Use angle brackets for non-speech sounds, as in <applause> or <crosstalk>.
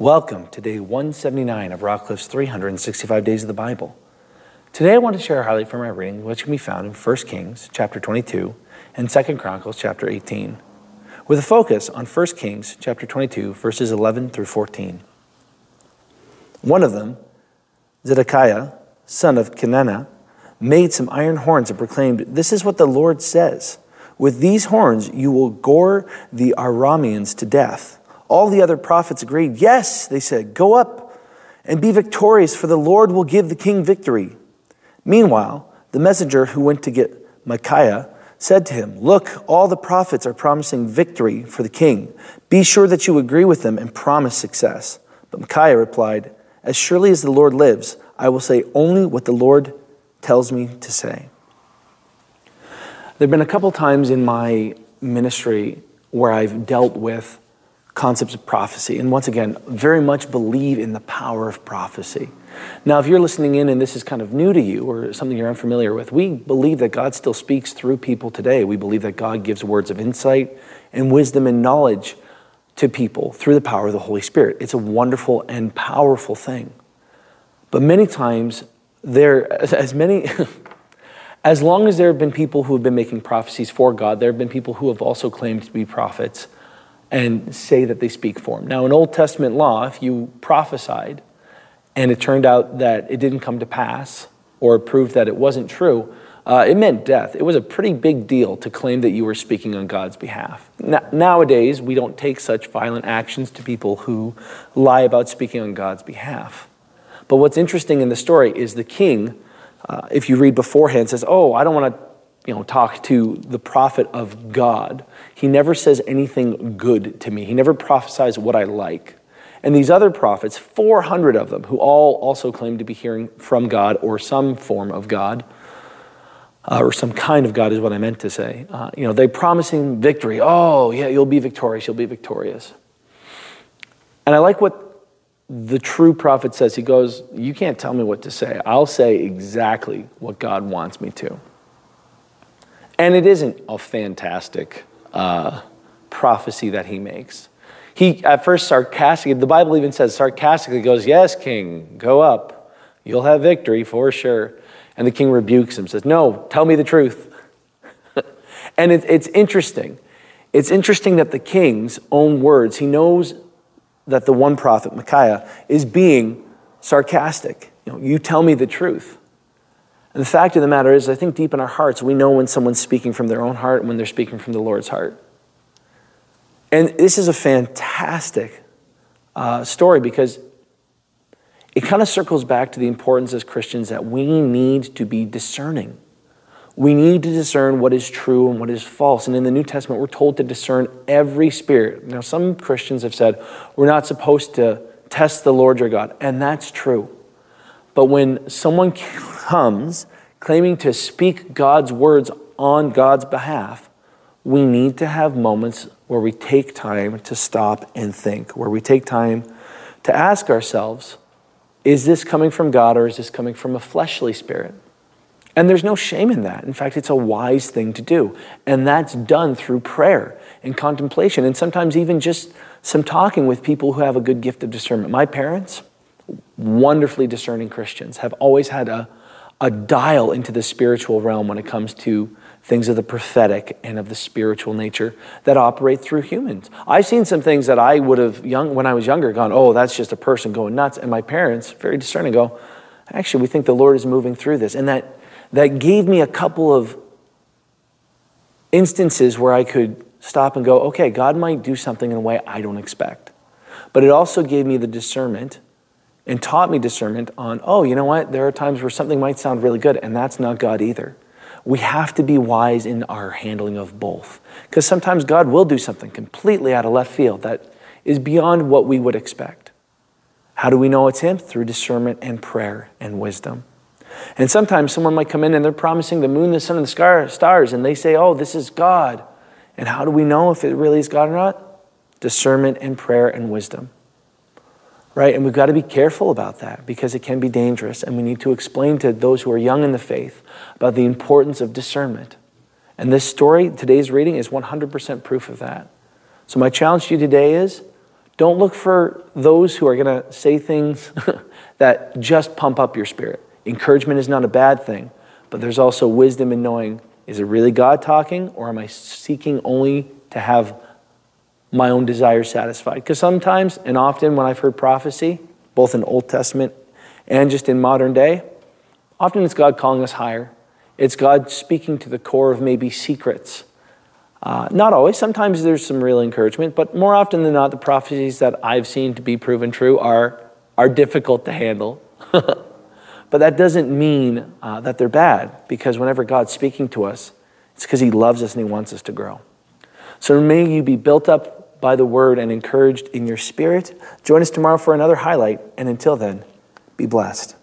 Welcome to day 179 of Rockcliffe's 365 Days of the Bible. Today I want to share a highlight from my reading, which can be found in 1 Kings chapter 22 and 2 Chronicles chapter 18, with a focus on 1 Kings chapter 22 verses 11 through 14. One of them, Zedekiah, son of Kenaanah, made some iron horns and proclaimed, This is what the Lord says. With these horns you will gore the Arameans to death. All the other prophets agreed. Yes, they said, go up and be victorious, for the Lord will give the king victory. Meanwhile, the messenger who went to get Micaiah said to him, Look, all the prophets are promising victory for the king. Be sure that you agree with them and promise success. But Micaiah replied, As surely as the Lord lives, I will say only what the Lord tells me to say. There have been a couple times in my ministry where I've dealt with concepts of prophecy. And once again, very much believe in the power of prophecy. Now, if you're listening in and this is kind of new to you or something you're unfamiliar with, we believe that God still speaks through people today. We believe that God gives words of insight and wisdom and knowledge to people through the power of the Holy Spirit. It's a wonderful and powerful thing. But many times, there, as many, <laughs> as long as there have been people who have been making prophecies for God, there have been people who have also claimed to be prophets and say that they speak for him. Now, in Old Testament law, if you prophesied and it turned out that it didn't come to pass or proved that it wasn't true, uh, it meant death. It was a pretty big deal to claim that you were speaking on God's behalf. nowadays, we don't take such violent actions to people who lie about speaking on God's behalf. But what's interesting in the story is the king, uh, if you read beforehand, says, Oh, I don't want to you know, talk to the prophet of God. He never says anything good to me. He never prophesies what I like. And these other prophets, 400 of them, who all also claim to be hearing from God or some form of God, uh, or some kind of God is what I meant to say. Uh, you know, they promising victory. Oh, yeah, you'll be victorious. You'll be victorious. And I like what the true prophet says. He goes, You can't tell me what to say. I'll say exactly what God wants me to. And it isn't a fantastic uh, prophecy that he makes. He, at first, sarcastically, the Bible even says sarcastically goes, Yes, king, go up. You'll have victory for sure. And the king rebukes him, says, No, tell me the truth. <laughs> and it, it's interesting. It's interesting that the king's own words, he knows that the one prophet, Micaiah, is being sarcastic. You know, you tell me the truth. The fact of the matter is, I think deep in our hearts, we know when someone's speaking from their own heart and when they're speaking from the Lord's heart. And this is a fantastic uh, story because it kind of circles back to the importance as Christians that we need to be discerning. We need to discern what is true and what is false. And in the New Testament, we're told to discern every spirit. Now, some Christians have said we're not supposed to test the Lord your God, and that's true. But when someone comes claiming to speak God's words on God's behalf, we need to have moments where we take time to stop and think, where we take time to ask ourselves, is this coming from God or is this coming from a fleshly spirit? And there's no shame in that. In fact, it's a wise thing to do. And that's done through prayer and contemplation, and sometimes even just some talking with people who have a good gift of discernment. My parents, wonderfully discerning Christians, have always had a, a dial into the spiritual realm when it comes to things of the prophetic and of the spiritual nature that operate through humans. I've seen some things that I would have young when I was younger gone, oh, that's just a person going nuts. And my parents, very discerning, go, actually, we think the Lord is moving through this. And that that gave me a couple of instances where I could stop and go, okay, God might do something in a way I don't expect. But it also gave me the discernment and taught me discernment on, oh, you know what? There are times where something might sound really good, and that's not God either. We have to be wise in our handling of both. Because sometimes God will do something completely out of left field that is beyond what we would expect. How do we know it's Him? Through discernment and prayer and wisdom. And sometimes someone might come in and they're promising the moon, the sun, and the stars, and they say, oh, this is God. And how do we know if it really is God or not? Discernment and prayer and wisdom right? And we've got to be careful about that because it can be dangerous. And we need to explain to those who are young in the faith about the importance of discernment. And this story, today's reading, is 100% proof of that. So, my challenge to you today is Don't look for those who are going to say things <laughs> that just pump up your spirit. Encouragement is not a bad thing, but there's also wisdom in knowing is it really God talking, or am I seeking only to have my own desires satisfied? Because sometimes and often when I've heard prophecy, both in Old Testament and just in modern day, often it's God calling us higher. It's God speaking to the core of maybe secrets. Uh, not always. Sometimes there's some real encouragement, but more often than not, the prophecies that I've seen to be proven true are, are difficult to handle. <laughs> But that doesn't mean uh, that they're bad, because whenever God's speaking to us, it's because He loves us and He wants us to grow. So may you be built up by the word and encouraged in your spirit. Join us tomorrow for another highlight, and until then, be blessed.